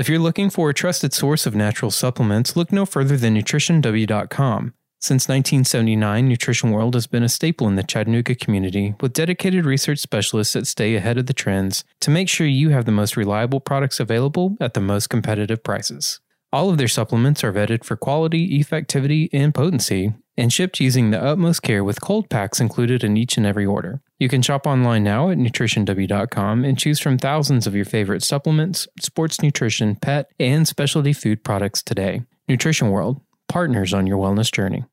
If you're looking for a trusted source of natural supplements, look no further than nutritionw.com. Since 1979, Nutrition World has been a staple in the Chattanooga community with dedicated research specialists that stay ahead of the trends to make sure you have the most reliable products available at the most competitive prices. All of their supplements are vetted for quality, effectivity, and potency, and shipped using the utmost care with cold packs included in each and every order. You can shop online now at nutritionw.com and choose from thousands of your favorite supplements, sports nutrition, pet, and specialty food products today. Nutrition World, partners on your wellness journey.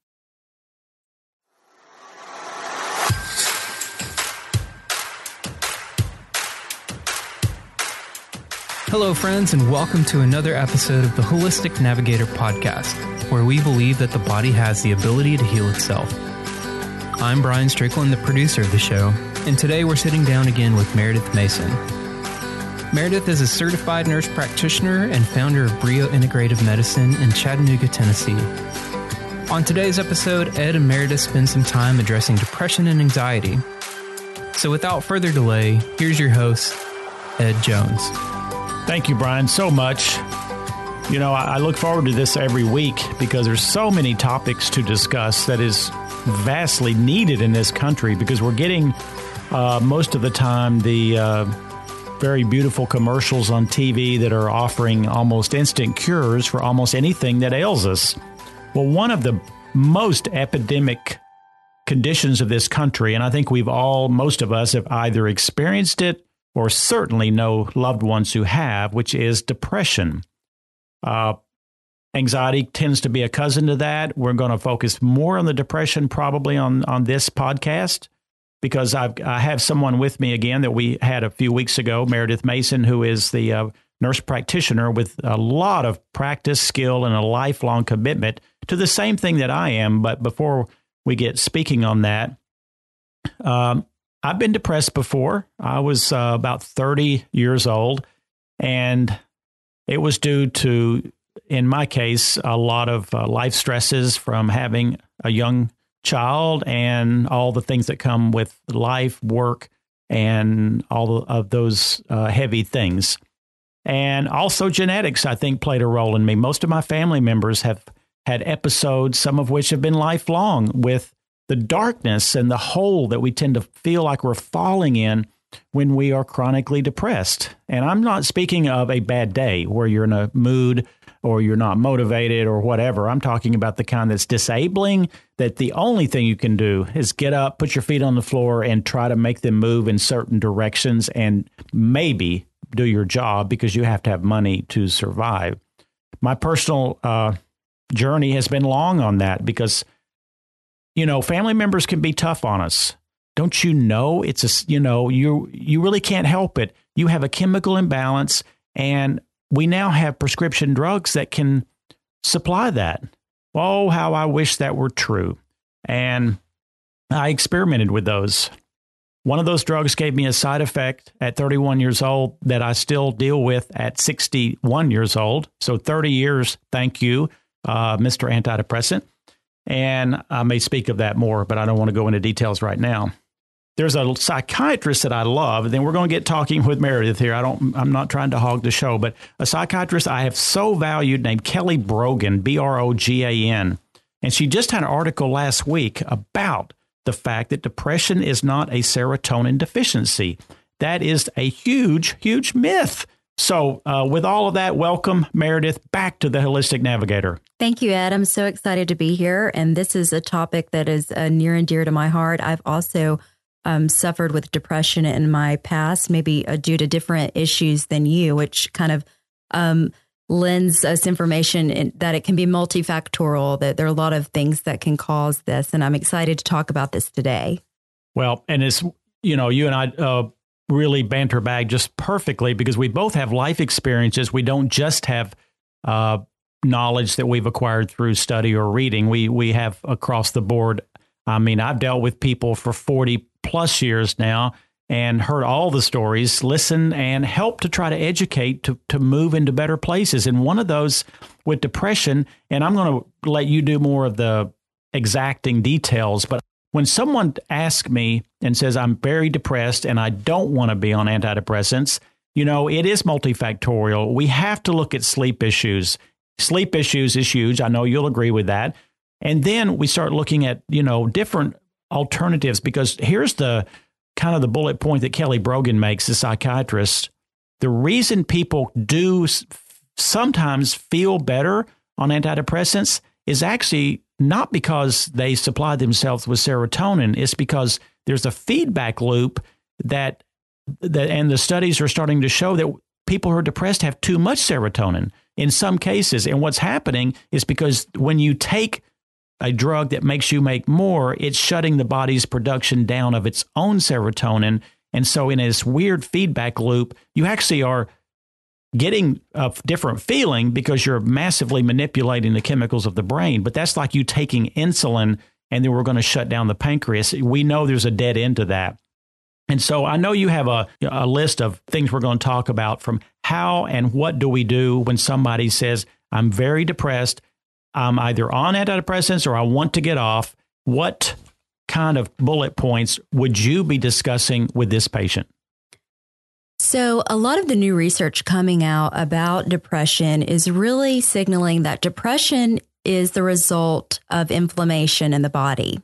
Hello, friends, and welcome to another episode of the Holistic Navigator podcast, where we believe that the body has the ability to heal itself. I'm Brian Strickland, the producer of the show, and today we're sitting down again with Meredith Mason. Meredith is a certified nurse practitioner and founder of Brio Integrative Medicine in Chattanooga, Tennessee. On today's episode, Ed and Meredith spend some time addressing depression and anxiety. So without further delay, here's your host, Ed Jones. Thank you, Brian, so much. You know, I look forward to this every week because there's so many topics to discuss that is vastly needed in this country because we're getting uh, most of the time the uh, very beautiful commercials on TV that are offering almost instant cures for almost anything that ails us. Well, one of the most epidemic conditions of this country, and I think we've all, most of us, have either experienced it or certainly know loved ones who have, which is depression. Uh, anxiety tends to be a cousin to that. We're going to focus more on the depression probably on, on this podcast because I've, I have someone with me again that we had a few weeks ago, Meredith Mason, who is the uh, nurse practitioner with a lot of practice, skill, and a lifelong commitment to the same thing that I am. But before we get speaking on that, um, I've been depressed before. I was uh, about 30 years old, and it was due to, in my case, a lot of uh, life stresses from having a young child and all the things that come with life, work, and all of those uh, heavy things. And also, genetics, I think, played a role in me. Most of my family members have had episodes, some of which have been lifelong, with the darkness and the hole that we tend to feel like we're falling in when we are chronically depressed. And I'm not speaking of a bad day where you're in a mood or you're not motivated or whatever. I'm talking about the kind that's disabling, that the only thing you can do is get up, put your feet on the floor, and try to make them move in certain directions and maybe do your job because you have to have money to survive. My personal uh, journey has been long on that because you know, family members can be tough on us. Don't you know it's a you know, you you really can't help it. You have a chemical imbalance and we now have prescription drugs that can supply that. Oh, how I wish that were true. And I experimented with those. One of those drugs gave me a side effect at 31 years old that I still deal with at 61 years old. So 30 years, thank you, uh, Mr. Antidepressant. And I may speak of that more, but I don't want to go into details right now. There's a psychiatrist that I love, and then we're going to get talking with Meredith here. I don't I'm not trying to hog the show, but a psychiatrist I have so valued named Kelly Brogan, B R O G A N. And she just had an article last week about the fact that depression is not a serotonin deficiency. That is a huge, huge myth. So, uh, with all of that, welcome, Meredith, back to the Holistic Navigator. Thank you, Ed. I'm so excited to be here. And this is a topic that is uh, near and dear to my heart. I've also um, suffered with depression in my past, maybe uh, due to different issues than you, which kind of um, lends us information in, that it can be multifactorial, that there are a lot of things that can cause this. And I'm excited to talk about this today. Well, and it's, you know, you and I uh, really banter bag just perfectly because we both have life experiences. We don't just have uh, knowledge that we've acquired through study or reading. We we have across the board. I mean, I've dealt with people for forty plus years now and heard all the stories, listen and help to try to educate to to move into better places. And one of those with depression, and I'm going to let you do more of the exacting details, but when someone asks me and says, I'm very depressed and I don't want to be on antidepressants, you know, it is multifactorial. We have to look at sleep issues. Sleep issues is huge. I know you'll agree with that. And then we start looking at, you know, different alternatives because here's the kind of the bullet point that Kelly Brogan makes, the psychiatrist. The reason people do sometimes feel better on antidepressants is actually not because they supply themselves with serotonin. It's because there's a feedback loop that that, and the studies are starting to show that people who are depressed have too much serotonin in some cases. And what's happening is because when you take a drug that makes you make more, it's shutting the body's production down of its own serotonin. And so, in this weird feedback loop, you actually are getting a different feeling because you're massively manipulating the chemicals of the brain. But that's like you taking insulin and then we're going to shut down the pancreas. We know there's a dead end to that. And so I know you have a, a list of things we're going to talk about from how and what do we do when somebody says, I'm very depressed, I'm either on antidepressants or I want to get off. What kind of bullet points would you be discussing with this patient? So, a lot of the new research coming out about depression is really signaling that depression is the result of inflammation in the body.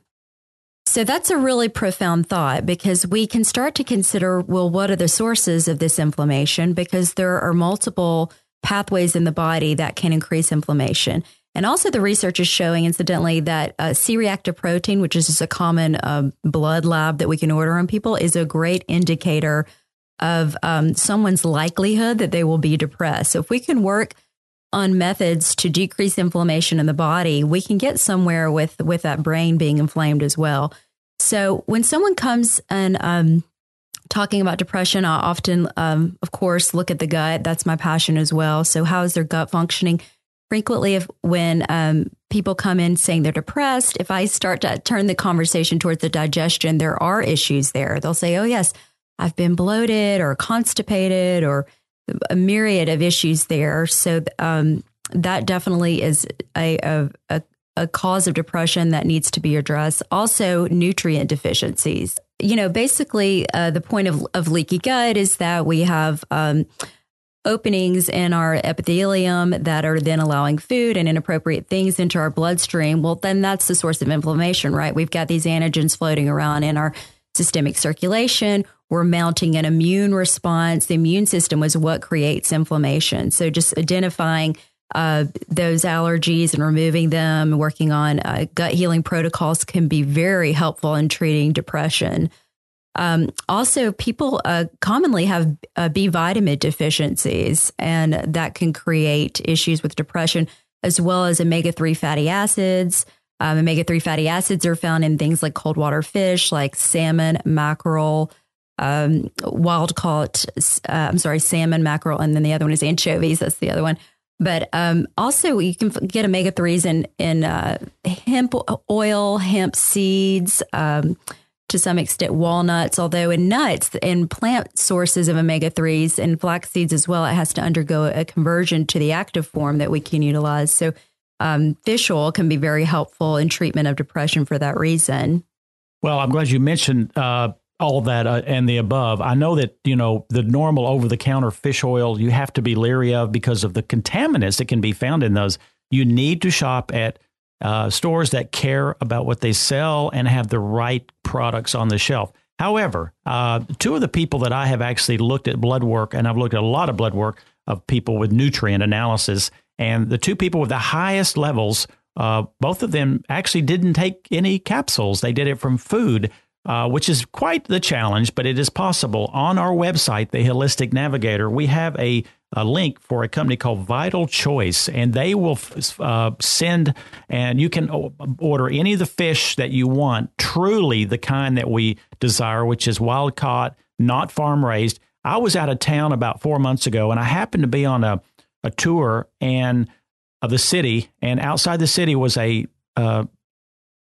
So that's a really profound thought because we can start to consider well, what are the sources of this inflammation? Because there are multiple pathways in the body that can increase inflammation. And also, the research is showing, incidentally, that uh, C reactive protein, which is just a common uh, blood lab that we can order on people, is a great indicator of um, someone's likelihood that they will be depressed. So, if we can work on methods to decrease inflammation in the body, we can get somewhere with with that brain being inflamed as well. So when someone comes and um, talking about depression, I often, um, of course, look at the gut. That's my passion as well. So how is their gut functioning? Frequently, if when um, people come in saying they're depressed, if I start to turn the conversation towards the digestion, there are issues there. They'll say, "Oh yes, I've been bloated or constipated or a myriad of issues there." So um, that definitely is a, a, a a cause of depression that needs to be addressed. Also, nutrient deficiencies. You know, basically, uh, the point of, of leaky gut is that we have um, openings in our epithelium that are then allowing food and inappropriate things into our bloodstream. Well, then that's the source of inflammation, right? We've got these antigens floating around in our systemic circulation. We're mounting an immune response. The immune system is what creates inflammation. So, just identifying uh, those allergies and removing them, working on uh, gut healing protocols can be very helpful in treating depression. Um, also, people uh, commonly have uh, B vitamin deficiencies, and that can create issues with depression, as well as omega 3 fatty acids. Um, omega 3 fatty acids are found in things like cold water fish, like salmon, mackerel, um, wild caught, uh, I'm sorry, salmon, mackerel, and then the other one is anchovies. That's the other one. But um, also, you can get omega 3s in, in uh, hemp oil, hemp seeds, um, to some extent, walnuts. Although in nuts and plant sources of omega 3s and flax seeds as well, it has to undergo a conversion to the active form that we can utilize. So, um, fish oil can be very helpful in treatment of depression for that reason. Well, I'm glad you mentioned uh, all that uh, and the above. I know that, you know, the normal over the counter fish oil you have to be leery of because of the contaminants that can be found in those. You need to shop at uh, stores that care about what they sell and have the right products on the shelf. However, uh, two of the people that I have actually looked at blood work, and I've looked at a lot of blood work of people with nutrient analysis, and the two people with the highest levels, uh, both of them actually didn't take any capsules. They did it from food uh, which is quite the challenge, but it is possible. On our website, the Holistic Navigator, we have a, a link for a company called Vital Choice, and they will uh, send, and you can order any of the fish that you want, truly the kind that we desire, which is wild caught, not farm raised. I was out of town about four months ago, and I happened to be on a, a tour and of the city, and outside the city was a uh,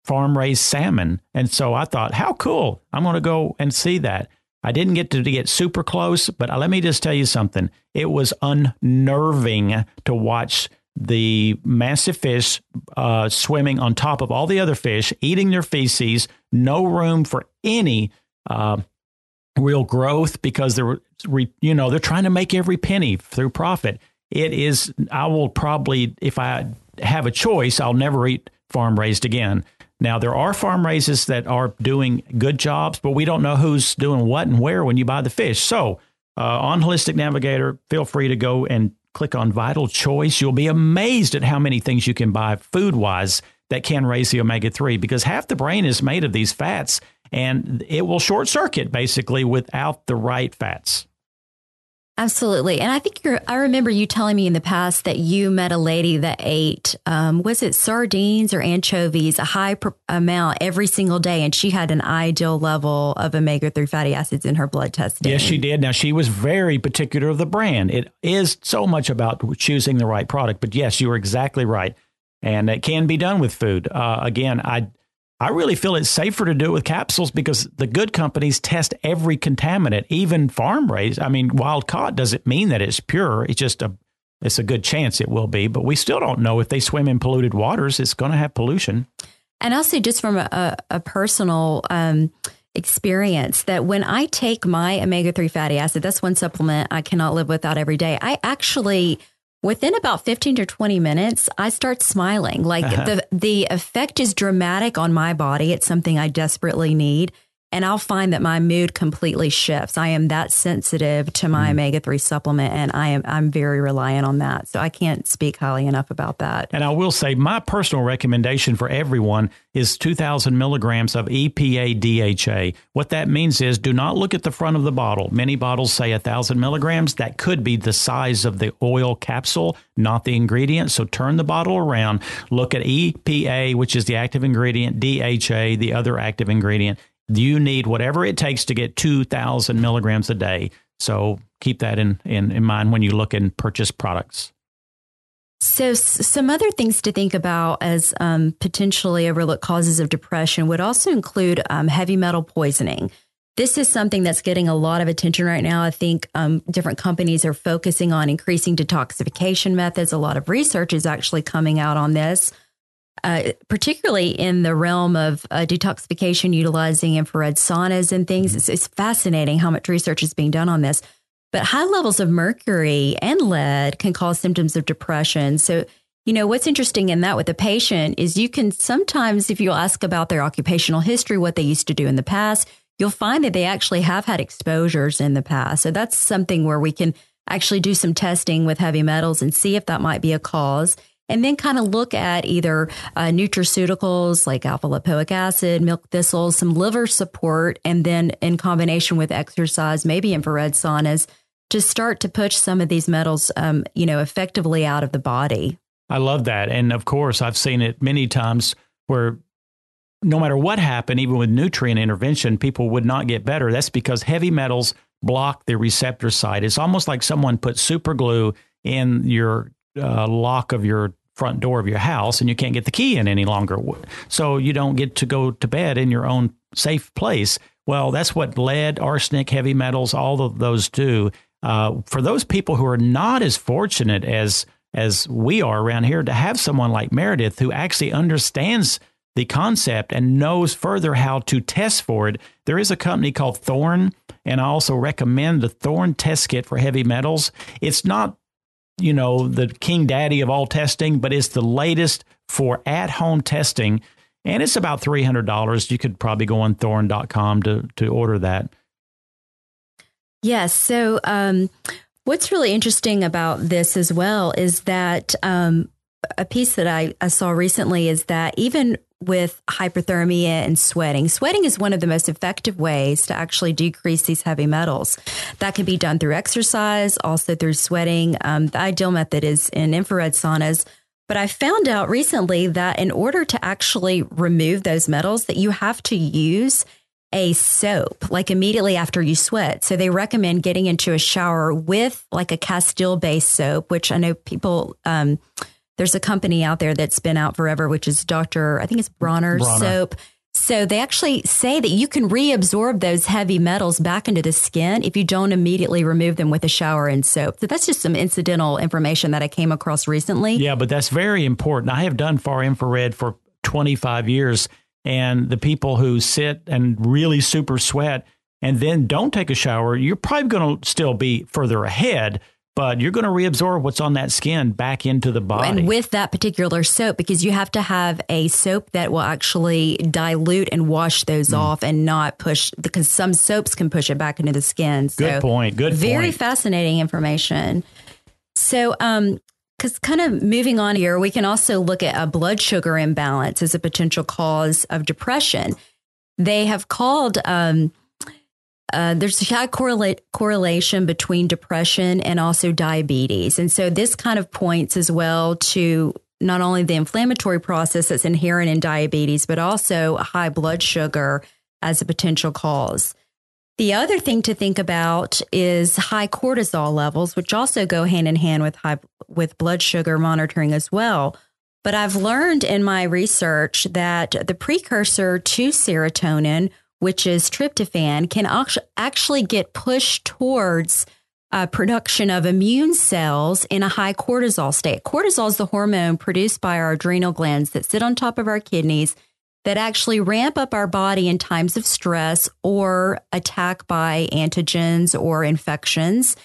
farm raised salmon. And so I thought, how cool. I'm going to go and see that. I didn't get to, get super close, but let me just tell you something. It was unnerving to watch the massive fish uh, swimming on top of all the other fish, eating their feces, no room for any uh, real growth because they're you know they're trying to make every penny through profit. It is. I will probably, if I have a choice, I'll never eat farm raised again. Now there are farm raises that are doing good jobs, but we don't know who's doing what and where when you buy the fish. So uh, on Holistic Navigator, feel free to go and click on Vital Choice. You'll be amazed at how many things you can buy food wise that can raise the omega 3 because half the brain is made of these fats and it will short circuit basically without the right fats. Absolutely. And I think you're, I remember you telling me in the past that you met a lady that ate, um, was it sardines or anchovies, a high pr- amount every single day. And she had an ideal level of omega 3 fatty acids in her blood testing. Yes, she did. Now, she was very particular of the brand. It is so much about choosing the right product. But yes, you are exactly right. And it can be done with food. Uh, again, I, I really feel it's safer to do it with capsules because the good companies test every contaminant, even farm raised. I mean, wild caught doesn't mean that it's pure. It's just a it's a good chance it will be, but we still don't know if they swim in polluted waters, it's going to have pollution. And I'll say just from a, a personal um, experience that when I take my omega 3 fatty acid, that's one supplement I cannot live without every day. I actually Within about 15 to 20 minutes, I start smiling. Like uh-huh. the the effect is dramatic on my body. It's something I desperately need and I'll find that my mood completely shifts. I am that sensitive to my mm. omega three supplement, and I am I'm very reliant on that. So I can't speak highly enough about that. And I will say, my personal recommendation for everyone is 2,000 milligrams of EPA DHA. What that means is, do not look at the front of the bottle. Many bottles say 1,000 milligrams. That could be the size of the oil capsule, not the ingredient. So turn the bottle around. Look at EPA, which is the active ingredient, DHA, the other active ingredient you need whatever it takes to get 2,000 milligrams a day. So keep that in, in, in mind when you look and purchase products. So, some other things to think about as um, potentially overlooked causes of depression would also include um, heavy metal poisoning. This is something that's getting a lot of attention right now. I think um, different companies are focusing on increasing detoxification methods. A lot of research is actually coming out on this uh, particularly in the realm of uh, detoxification utilizing infrared saunas and things. It's, it's, fascinating how much research is being done on this. But high levels of mercury and lead can cause symptoms of depression. So, you know, what's interesting in that with a patient is you can sometimes, if you ask about their occupational history, what they used to do in the past, you'll find that they actually have had exposures in the past. So that's something where we can actually do some testing with heavy metals and see if that might be a cause and then kind of look at either uh, nutraceuticals like alpha lipoic acid, milk thistles, some liver support, and then in combination with exercise, maybe infrared saunas to start to push some of these metals, um, you know, effectively out of the body. I love that. And of course, I've seen it many times where no matter what happened, even with nutrient intervention, people would not get better. That's because heavy metals block the receptor site. It's almost like someone put super glue in your uh, lock of your front door of your house and you can't get the key in any longer. So you don't get to go to bed in your own safe place. Well, that's what lead, arsenic, heavy metals, all of those do. Uh, for those people who are not as fortunate as as we are around here, to have someone like Meredith who actually understands the concept and knows further how to test for it. There is a company called Thorne, and I also recommend the Thorne test kit for heavy metals. It's not you know, the king daddy of all testing, but it's the latest for at home testing. And it's about $300. You could probably go on thorne.com to, to order that. Yes. So, um, what's really interesting about this as well is that um, a piece that I, I saw recently is that even with hyperthermia and sweating. Sweating is one of the most effective ways to actually decrease these heavy metals. That can be done through exercise, also through sweating. Um, the ideal method is in infrared saunas. But I found out recently that in order to actually remove those metals, that you have to use a soap like immediately after you sweat. So they recommend getting into a shower with like a Castile based soap, which I know people um, there's a company out there that's been out forever, which is Dr. I think it's Bronner, Bronner. soap. So they actually say that you can reabsorb those heavy metals back into the skin if you don't immediately remove them with a shower and soap. So that's just some incidental information that I came across recently. Yeah, but that's very important. I have done far infrared for 25 years and the people who sit and really super sweat and then don't take a shower, you're probably going to still be further ahead but you're going to reabsorb what's on that skin back into the body. And with that particular soap, because you have to have a soap that will actually dilute and wash those mm. off and not push, because some soaps can push it back into the skin. So Good point. Good very point. fascinating information. So, um, because kind of moving on here, we can also look at a blood sugar imbalance as a potential cause of depression. They have called um, uh, there's a high correlation between depression and also diabetes. And so this kind of points as well to not only the inflammatory process that's inherent in diabetes, but also high blood sugar as a potential cause. The other thing to think about is high cortisol levels, which also go hand in hand with high with blood sugar monitoring as well. But I've learned in my research that the precursor to serotonin which is tryptophan, can actually get pushed towards uh, production of immune cells in a high cortisol state. Cortisol is the hormone produced by our adrenal glands that sit on top of our kidneys that actually ramp up our body in times of stress or attack by antigens or infections.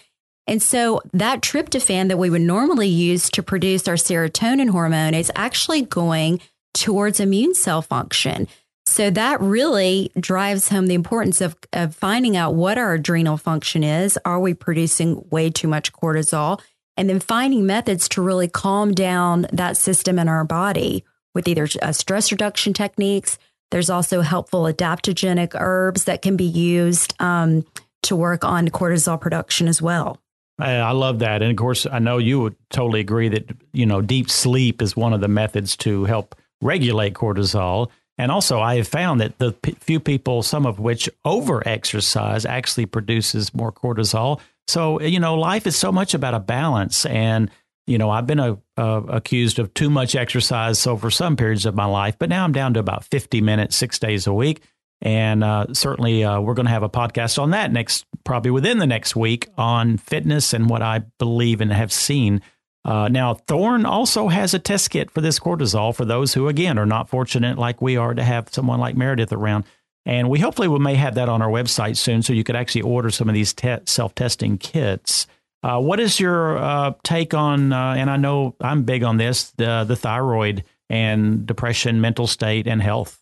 And so that tryptophan that we would normally use to produce our serotonin hormone is actually going towards immune cell function. So that really drives home the importance of, of finding out what our adrenal function is. Are we producing way too much cortisol? And then finding methods to really calm down that system in our body with either stress reduction techniques. There's also helpful adaptogenic herbs that can be used um, to work on cortisol production as well. I love that. And of course, I know you would totally agree that, you know, deep sleep is one of the methods to help regulate cortisol. And also, I have found that the p- few people, some of which over exercise, actually produces more cortisol. So, you know, life is so much about a balance. And, you know, I've been a, a, accused of too much exercise So, for some periods of my life, but now I'm down to about 50 minutes, six days a week. And uh, certainly, uh, we're going to have a podcast on that next, probably within the next week, on fitness and what I believe and have seen uh, now, Thorne also has a test kit for this cortisol for those who, again, are not fortunate like we are to have someone like Meredith around. And we hopefully we may have that on our website soon so you could actually order some of these te- self testing kits. Uh, what is your uh, take on, uh, and I know I'm big on this, the, the thyroid and depression, mental state, and health?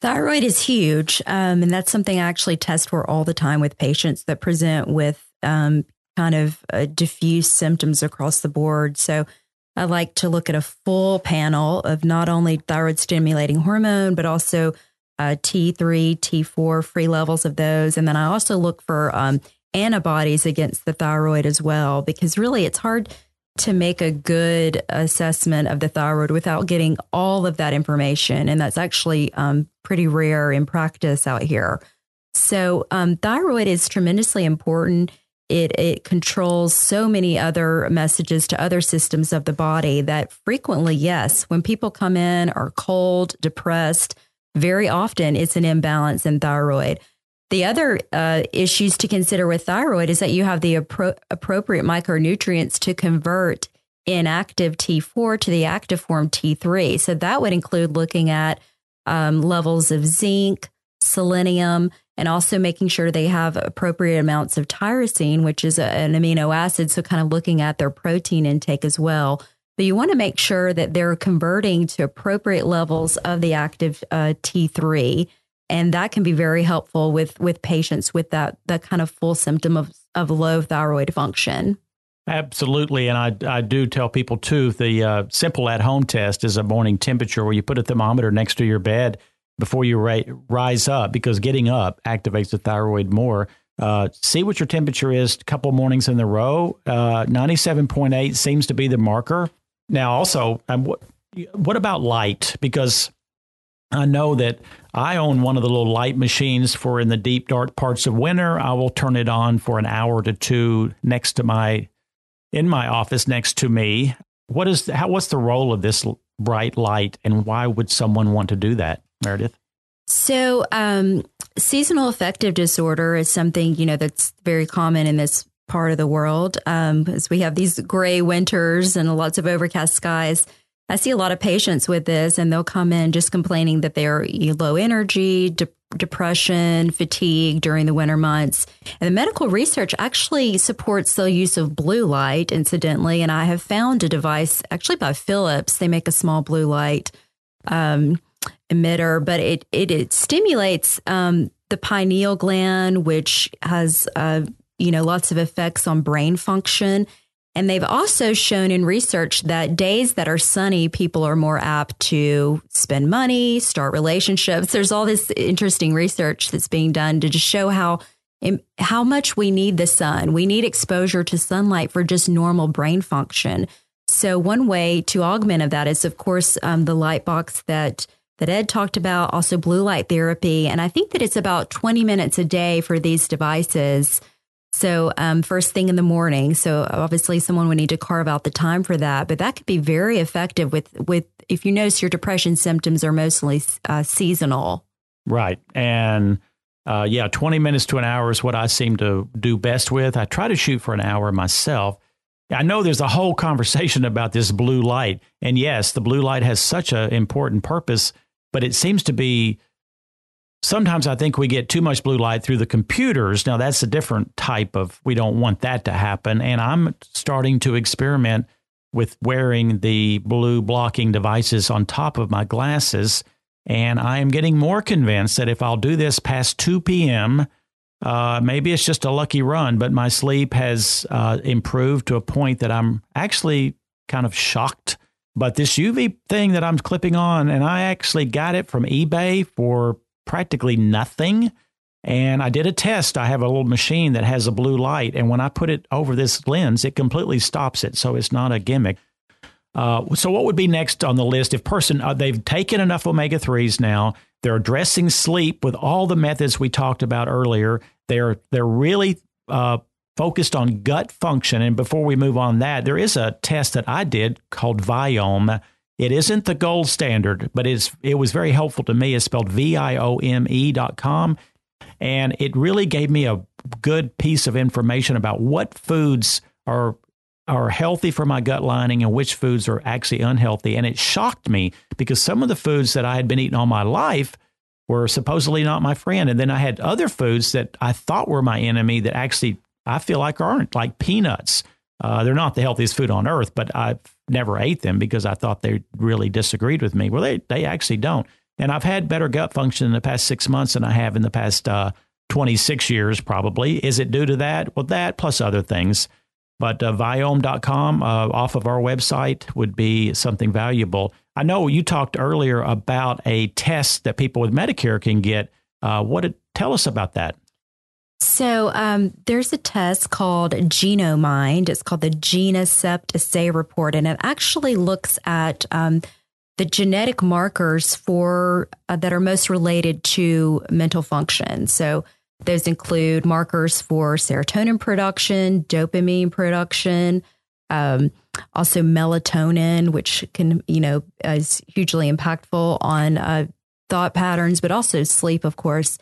Thyroid is huge. Um, and that's something I actually test for all the time with patients that present with um, kind of uh, diffuse symptoms across the board. So I like to look at a full panel of not only thyroid stimulating hormone, but also uh, T3, T4, free levels of those. And then I also look for um, antibodies against the thyroid as well, because really it's hard to make a good assessment of the thyroid without getting all of that information. And that's actually um, pretty rare in practice out here. So, um, thyroid is tremendously important it it controls so many other messages to other systems of the body that frequently yes when people come in are cold depressed very often it's an imbalance in thyroid the other uh, issues to consider with thyroid is that you have the appro- appropriate micronutrients to convert inactive T4 to the active form T3. So that would include looking at um, levels of zinc, selenium, and also making sure they have appropriate amounts of tyrosine, which is a, an amino acid. So, kind of looking at their protein intake as well. But you want to make sure that they're converting to appropriate levels of the active uh, T3. And that can be very helpful with, with patients with that, that kind of full symptom of, of low thyroid function. Absolutely. And I, I do tell people too the uh, simple at home test is a morning temperature where you put a thermometer next to your bed before you rise up because getting up activates the thyroid more. Uh, see what your temperature is a couple mornings in a row. Uh, 97.8 seems to be the marker. Now, also, um, what, what about light? Because I know that I own one of the little light machines for in the deep, dark parts of winter. I will turn it on for an hour to two next to my in my office next to me. What is how? What's the role of this bright light, and why would someone want to do that? Meredith? So, um, seasonal affective disorder is something you know that's very common in this part of the world. Um, as we have these gray winters and lots of overcast skies, I see a lot of patients with this, and they'll come in just complaining that they're low energy, de- depression, fatigue during the winter months. And the medical research actually supports the use of blue light, incidentally. And I have found a device actually by Philips. They make a small blue light um, emitter, but it, it, it stimulates um, the pineal gland, which has, uh, you know, lots of effects on brain function. And they've also shown in research that days that are sunny, people are more apt to spend money, start relationships. There's all this interesting research that's being done to just show how how much we need the sun. We need exposure to sunlight for just normal brain function. So one way to augment of that is, of course, um, the light box that that Ed talked about, also blue light therapy, and I think that it's about 20 minutes a day for these devices so, um, first thing in the morning. So, obviously, someone would need to carve out the time for that. But that could be very effective with with if you notice your depression symptoms are mostly uh, seasonal. Right, and uh, yeah, twenty minutes to an hour is what I seem to do best with. I try to shoot for an hour myself. I know there's a whole conversation about this blue light, and yes, the blue light has such an important purpose, but it seems to be Sometimes I think we get too much blue light through the computers. Now, that's a different type of, we don't want that to happen. And I'm starting to experiment with wearing the blue blocking devices on top of my glasses. And I am getting more convinced that if I'll do this past 2 p.m., uh, maybe it's just a lucky run, but my sleep has uh, improved to a point that I'm actually kind of shocked. But this UV thing that I'm clipping on, and I actually got it from eBay for practically nothing. And I did a test. I have a little machine that has a blue light. And when I put it over this lens, it completely stops it. So it's not a gimmick. Uh, so what would be next on the list if person uh, they've taken enough omega 3s now they're addressing sleep with all the methods we talked about earlier they're they're really uh, focused on gut function and before we move on that there is a test that i did called viome it isn't the gold standard, but it's it was very helpful to me. It's spelled V I O M E dot com. And it really gave me a good piece of information about what foods are are healthy for my gut lining and which foods are actually unhealthy. And it shocked me because some of the foods that I had been eating all my life were supposedly not my friend. And then I had other foods that I thought were my enemy that actually I feel like aren't, like peanuts. Uh, they're not the healthiest food on earth, but I've never ate them because I thought they really disagreed with me. Well, they, they actually don't. And I've had better gut function in the past six months than I have in the past uh, 26 years, probably. Is it due to that? Well, that plus other things. But uh, Viome.com uh, off of our website would be something valuable. I know you talked earlier about a test that people with Medicare can get. Uh, what did, tell us about that? So um, there's a test called Genomind. It's called the Genecept Assay Report, and it actually looks at um, the genetic markers for uh, that are most related to mental function. So those include markers for serotonin production, dopamine production, um, also melatonin, which can you know is hugely impactful on uh, thought patterns, but also sleep, of course.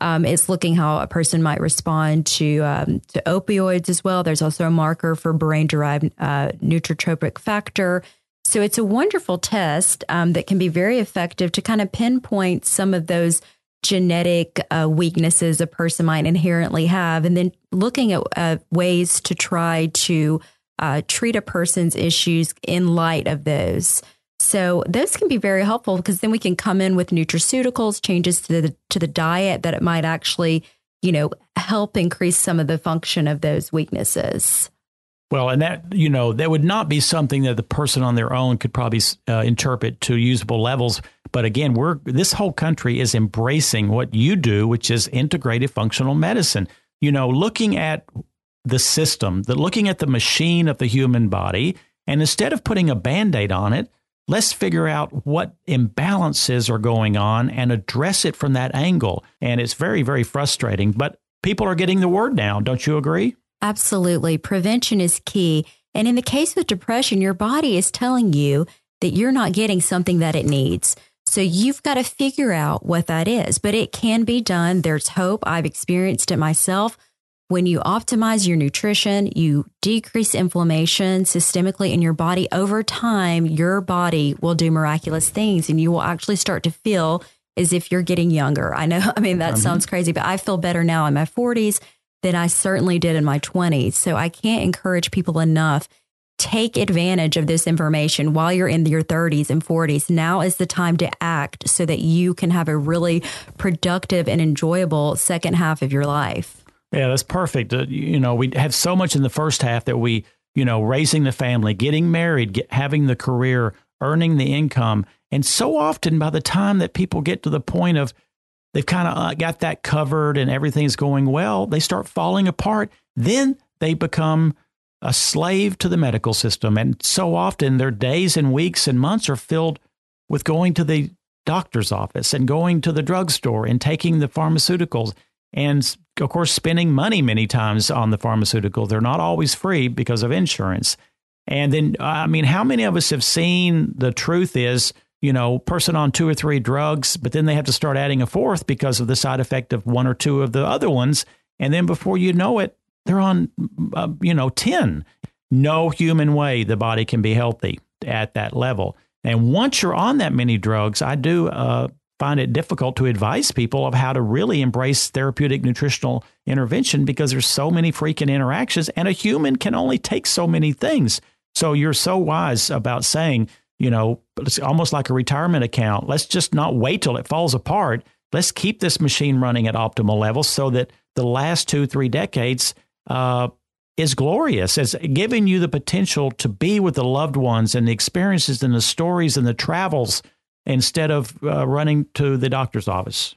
Um, it's looking how a person might respond to um, to opioids as well. There's also a marker for brain derived uh, neurotrophic factor. So it's a wonderful test um, that can be very effective to kind of pinpoint some of those genetic uh, weaknesses a person might inherently have, and then looking at uh, ways to try to uh, treat a person's issues in light of those. So those can be very helpful because then we can come in with nutraceuticals, changes to the to the diet that it might actually, you know, help increase some of the function of those weaknesses. Well, and that you know that would not be something that the person on their own could probably uh, interpret to usable levels. But again, we're this whole country is embracing what you do, which is integrated functional medicine. You know, looking at the system, the looking at the machine of the human body, and instead of putting a band-aid on it, Let's figure out what imbalances are going on and address it from that angle. And it's very, very frustrating, but people are getting the word now. Don't you agree? Absolutely. Prevention is key. And in the case with depression, your body is telling you that you're not getting something that it needs. So you've got to figure out what that is, but it can be done. There's hope. I've experienced it myself. When you optimize your nutrition, you decrease inflammation systemically in your body. Over time, your body will do miraculous things and you will actually start to feel as if you're getting younger. I know, I mean, that mm-hmm. sounds crazy, but I feel better now in my 40s than I certainly did in my 20s. So I can't encourage people enough. Take advantage of this information while you're in your 30s and 40s. Now is the time to act so that you can have a really productive and enjoyable second half of your life. Yeah, that's perfect. Uh, you know, we have so much in the first half that we, you know, raising the family, getting married, get, having the career, earning the income. And so often by the time that people get to the point of they've kind of uh, got that covered and everything's going well, they start falling apart. Then they become a slave to the medical system. And so often their days and weeks and months are filled with going to the doctor's office and going to the drugstore and taking the pharmaceuticals and of course spending money many times on the pharmaceutical they're not always free because of insurance and then i mean how many of us have seen the truth is you know, person on two or three drugs, but then they have to start adding a fourth because of the side effect of one or two of the other ones. And then before you know it, they're on, uh, you know, 10. No human way the body can be healthy at that level. And once you're on that many drugs, I do uh, find it difficult to advise people of how to really embrace therapeutic nutritional intervention because there's so many freaking interactions and a human can only take so many things. So you're so wise about saying, you know, it's almost like a retirement account. Let's just not wait till it falls apart. Let's keep this machine running at optimal levels so that the last two, three decades uh, is glorious, as giving you the potential to be with the loved ones and the experiences and the stories and the travels instead of uh, running to the doctor's office.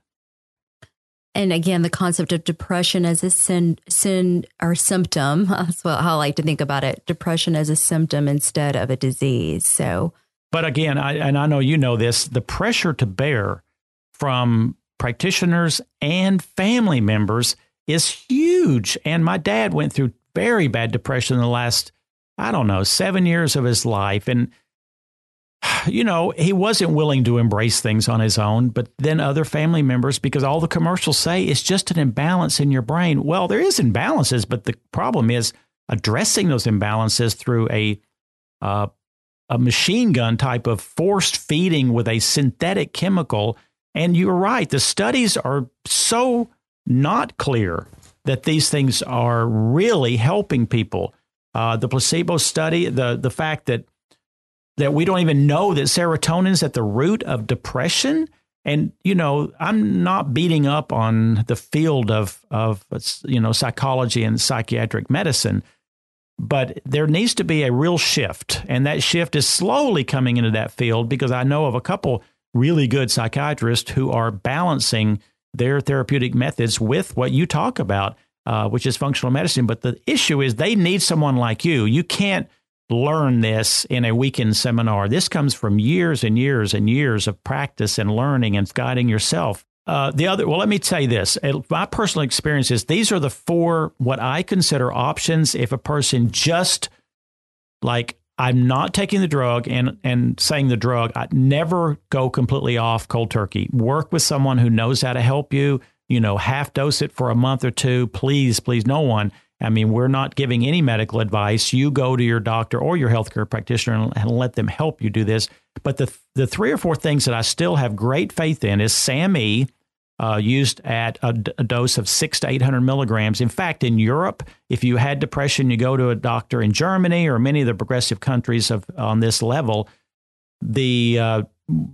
And again, the concept of depression as a sin, sin or symptom. That's what I like to think about it. Depression as a symptom instead of a disease. So, but again, I, and I know you know this, the pressure to bear from practitioners and family members is huge. And my dad went through very bad depression in the last, I don't know, seven years of his life. And, you know, he wasn't willing to embrace things on his own, but then other family members, because all the commercials say it's just an imbalance in your brain. Well, there is imbalances, but the problem is addressing those imbalances through a uh, a machine gun type of forced feeding with a synthetic chemical. And you're right, the studies are so not clear that these things are really helping people. Uh, the placebo study, the the fact that that we don't even know that serotonin is at the root of depression. And you know, I'm not beating up on the field of of you know psychology and psychiatric medicine, but there needs to be a real shift. And that shift is slowly coming into that field because I know of a couple really good psychiatrists who are balancing their therapeutic methods with what you talk about, uh, which is functional medicine. But the issue is they need someone like you. You can't learn this in a weekend seminar. This comes from years and years and years of practice and learning and guiding yourself. Uh, the other, well, let me tell you this. My personal experience is these are the four what I consider options if a person just like I'm not taking the drug and and saying the drug. I never go completely off cold turkey. Work with someone who knows how to help you. You know, half dose it for a month or two. Please, please, no one. I mean, we're not giving any medical advice. You go to your doctor or your healthcare practitioner and, and let them help you do this. But the the three or four things that I still have great faith in is SAMe uh, used at a, a, dose of six to 800 milligrams. In fact, in Europe, if you had depression, you go to a doctor in Germany or many of the progressive countries of, on this level, the uh,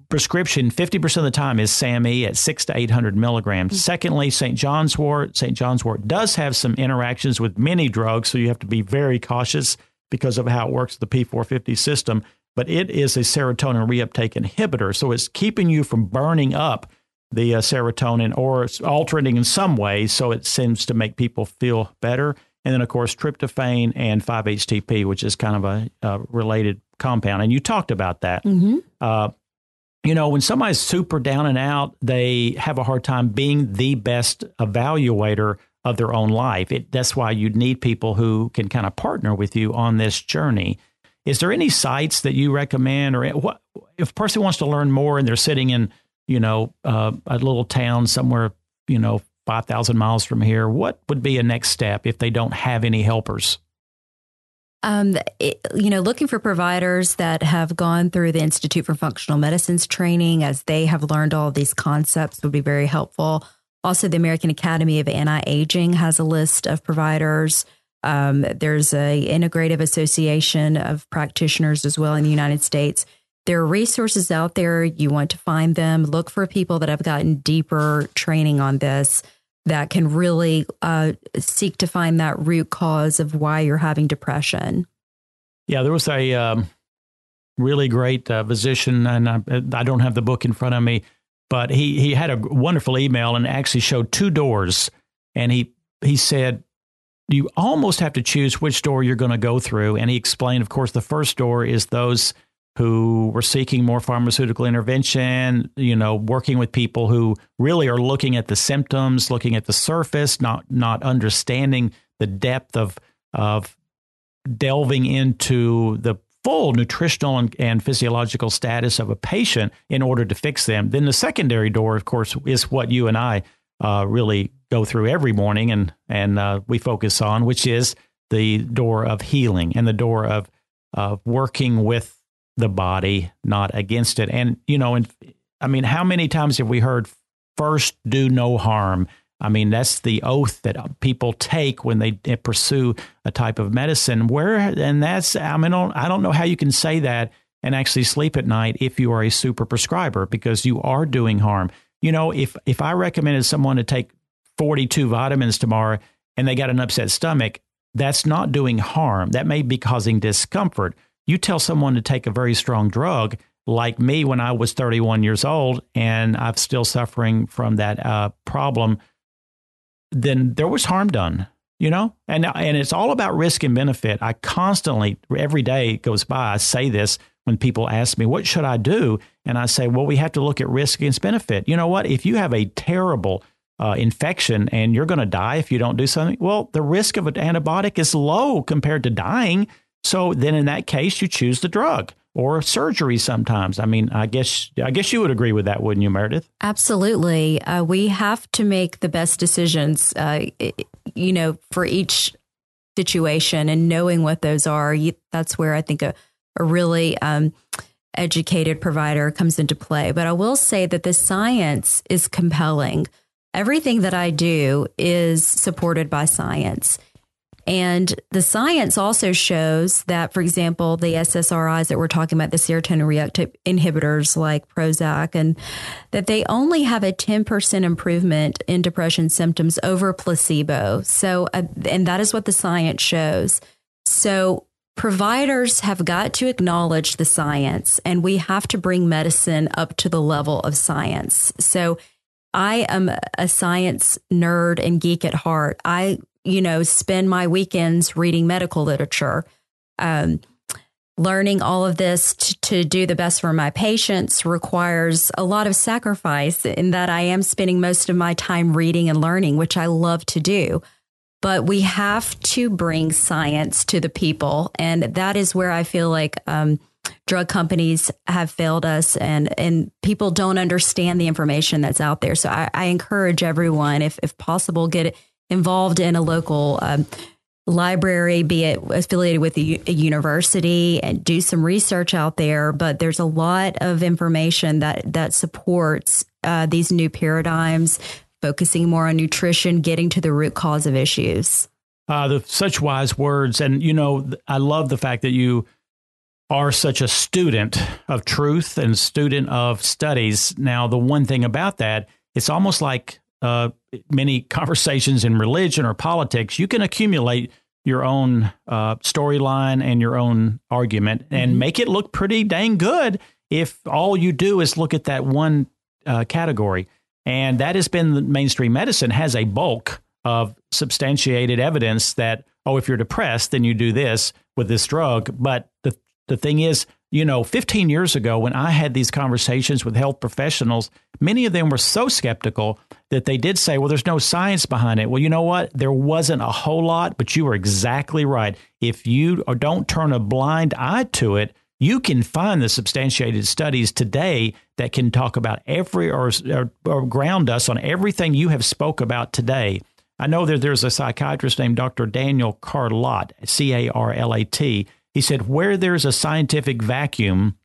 prescription 50% of the time is SAMe at six to 800 milligrams. Mm-hmm. Secondly, St. John's wort. St. John's wort does have some interactions with many drugs, so you have to be very cautious because of how it works the P450 system. But it is a serotonin reuptake inhibitor, so it's keeping you from burning up the uh, serotonin or it's altering in some way so it seems to make people feel better. And then, of course, tryptophan and 5-HTP, which is kind of a, a related compound. And you talked about that. Mm-hmm. Uh, you know, when somebody's super down and out, they have a hard time being the best evaluator of their own life. It, that's why you need people who can kind of partner with you on this journey. Is there any sites that you recommend, or what if a person wants to learn more and they're sitting in you know, uh, a little town somewhere, you know, 5,000 miles from here, what would be a next step if they don't have any helpers? Um, it, you know, looking for providers that have gone through the Institute for Functional Medicine's training as they have learned all these concepts would be very helpful. Also, the American Academy of Anti-Aging has a list of providers. Um, there's a integrative association of practitioners as well in the United States. There are resources out there. You want to find them. Look for people that have gotten deeper training on this that can really uh, seek to find that root cause of why you're having depression. Yeah, there was a um, really great uh, physician, and I, I, don't have the book in front of me, but he he had a wonderful email and actually showed two doors, and he he said you almost have to choose which door you're going to go through, and he explained, of course, the first door is those who were seeking more pharmaceutical intervention, you know, working with people who really are looking at the symptoms, looking at the surface, not not understanding the depth of of delving into the full nutritional and, and physiological status of a patient in order to fix them. Then the secondary door, of course, is what you and I uh, really go through every morning and and uh, we focus on, which is the door of healing and the door of of working with the body, not against it. And, you know, and I mean, how many times have we heard first do no harm? I mean, that's the oath that people take when they pursue a type of medicine. Where, and that's, I mean, I don't know how you can say that and actually sleep at night if you are a super prescriber because you are doing harm. You know, if, if I recommended someone to take 42 vitamins tomorrow and they got an upset stomach, that's not doing harm. That may be causing discomfort. You tell someone to take a very strong drug, like me when I was 31 years old and I'm still suffering from that uh, problem, then there was harm done, you know? And, and it's all about risk and benefit. I constantly, every day goes by, I say this when people ask me, what should I do? And I say, well, we have to look at risk against benefit. You know what? If you have a terrible uh, infection and you're going to die if you don't do something, well, the risk of an antibiotic is low compared to dying. So then in that case, you choose the drug or surgery sometimes. I mean, I guess I guess you would agree with that, wouldn't you, Meredith? Absolutely. Uh, we have to make the best decisions, uh, you know, for each situation and knowing what those are. You, that's where I think a, a really um, educated provider comes into play. But I will say that the science is compelling. Everything that I do is supported by science. And the science also shows that, for example, the SSRIs that we're talking about, the serotonin reuptake inhibitors like Prozac, and that they only have a 10% improvement in depression symptoms over placebo. So, uh, and that is what the science shows. So, providers have got to acknowledge the science and we have to bring medicine up to the level of science. So, I am a science nerd and geek at heart. I you know, spend my weekends reading medical literature, um, learning all of this to, to do the best for my patients requires a lot of sacrifice in that I am spending most of my time reading and learning, which I love to do. But we have to bring science to the people. And that is where I feel like um, drug companies have failed us and, and people don't understand the information that's out there. So I, I encourage everyone, if, if possible, get involved in a local um, library, be it affiliated with a, a, university, and do some research out there. But there's a lot of information that that supports uh, these new paradigms, focusing more on nutrition, getting to the root cause of issues. Uh, the, such wise words, and you know, I love the fact that you are such a student of truth and student of studies. Now, the one thing about that, it's almost like uh, many conversations in religion or politics, you can accumulate your own uh, storyline and your own argument and mm-hmm. make it look pretty dang good if all you do is look at that one uh, category. And that has been the mainstream medicine has a bulk of substantiated evidence that, oh, if you're depressed, then you do this with this drug. But the, the thing is, you know, 15 years ago, when I had these conversations with health professionals, many of them were so skeptical that they did say, well, there's no science behind it. Well, you know what? There wasn't a whole lot, but you were exactly right. If you don't turn a blind eye to it, you can find the substantiated studies today that can talk about every or, or, or ground us on everything you have spoke about today. I know that there's a psychiatrist named Dr. Daniel Carlat, C A R L A T. He said, where there's a scientific vacuum,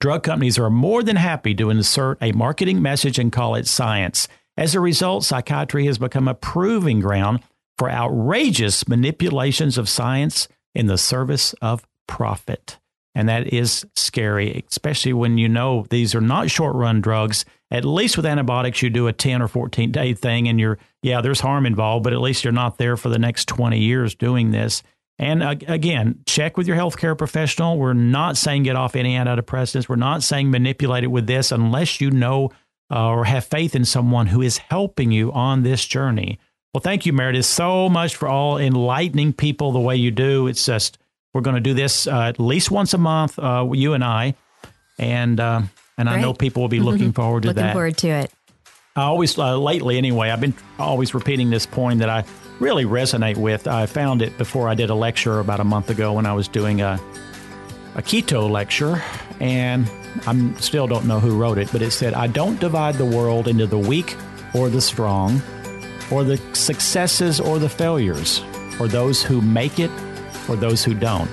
drug companies are more than happy to insert a marketing message and call it science. As a result, psychiatry has become a proving ground for outrageous manipulations of science in the service of profit. And that is scary, especially when you know these are not short run drugs. At least with antibiotics, you do a 10 or 14 day thing and you're, yeah, there's harm involved, but at least you're not there for the next 20 years doing this. And uh, again, check with your healthcare professional. We're not saying get off any antidepressants. We're not saying manipulate it with this unless you know uh, or have faith in someone who is helping you on this journey. Well, thank you, Meredith, so much for all enlightening people the way you do. It's just, we're going to do this uh, at least once a month, uh, you and I. And, uh, and I know people will be looking forward to looking that. Looking forward to it. I always, uh, lately anyway, I've been always repeating this point that I really resonate with. I found it before I did a lecture about a month ago when I was doing a, a keto lecture. And I still don't know who wrote it, but it said, I don't divide the world into the weak or the strong, or the successes or the failures, or those who make it or those who don't.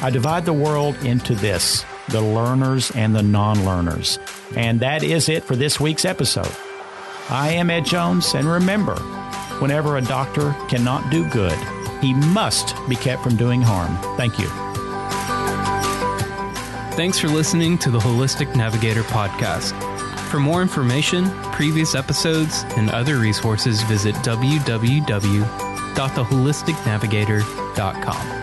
I divide the world into this the learners and the non learners. And that is it for this week's episode. I am Ed Jones, and remember, whenever a doctor cannot do good, he must be kept from doing harm. Thank you. Thanks for listening to the Holistic Navigator podcast. For more information, previous episodes, and other resources, visit www.theholisticnavigator.com.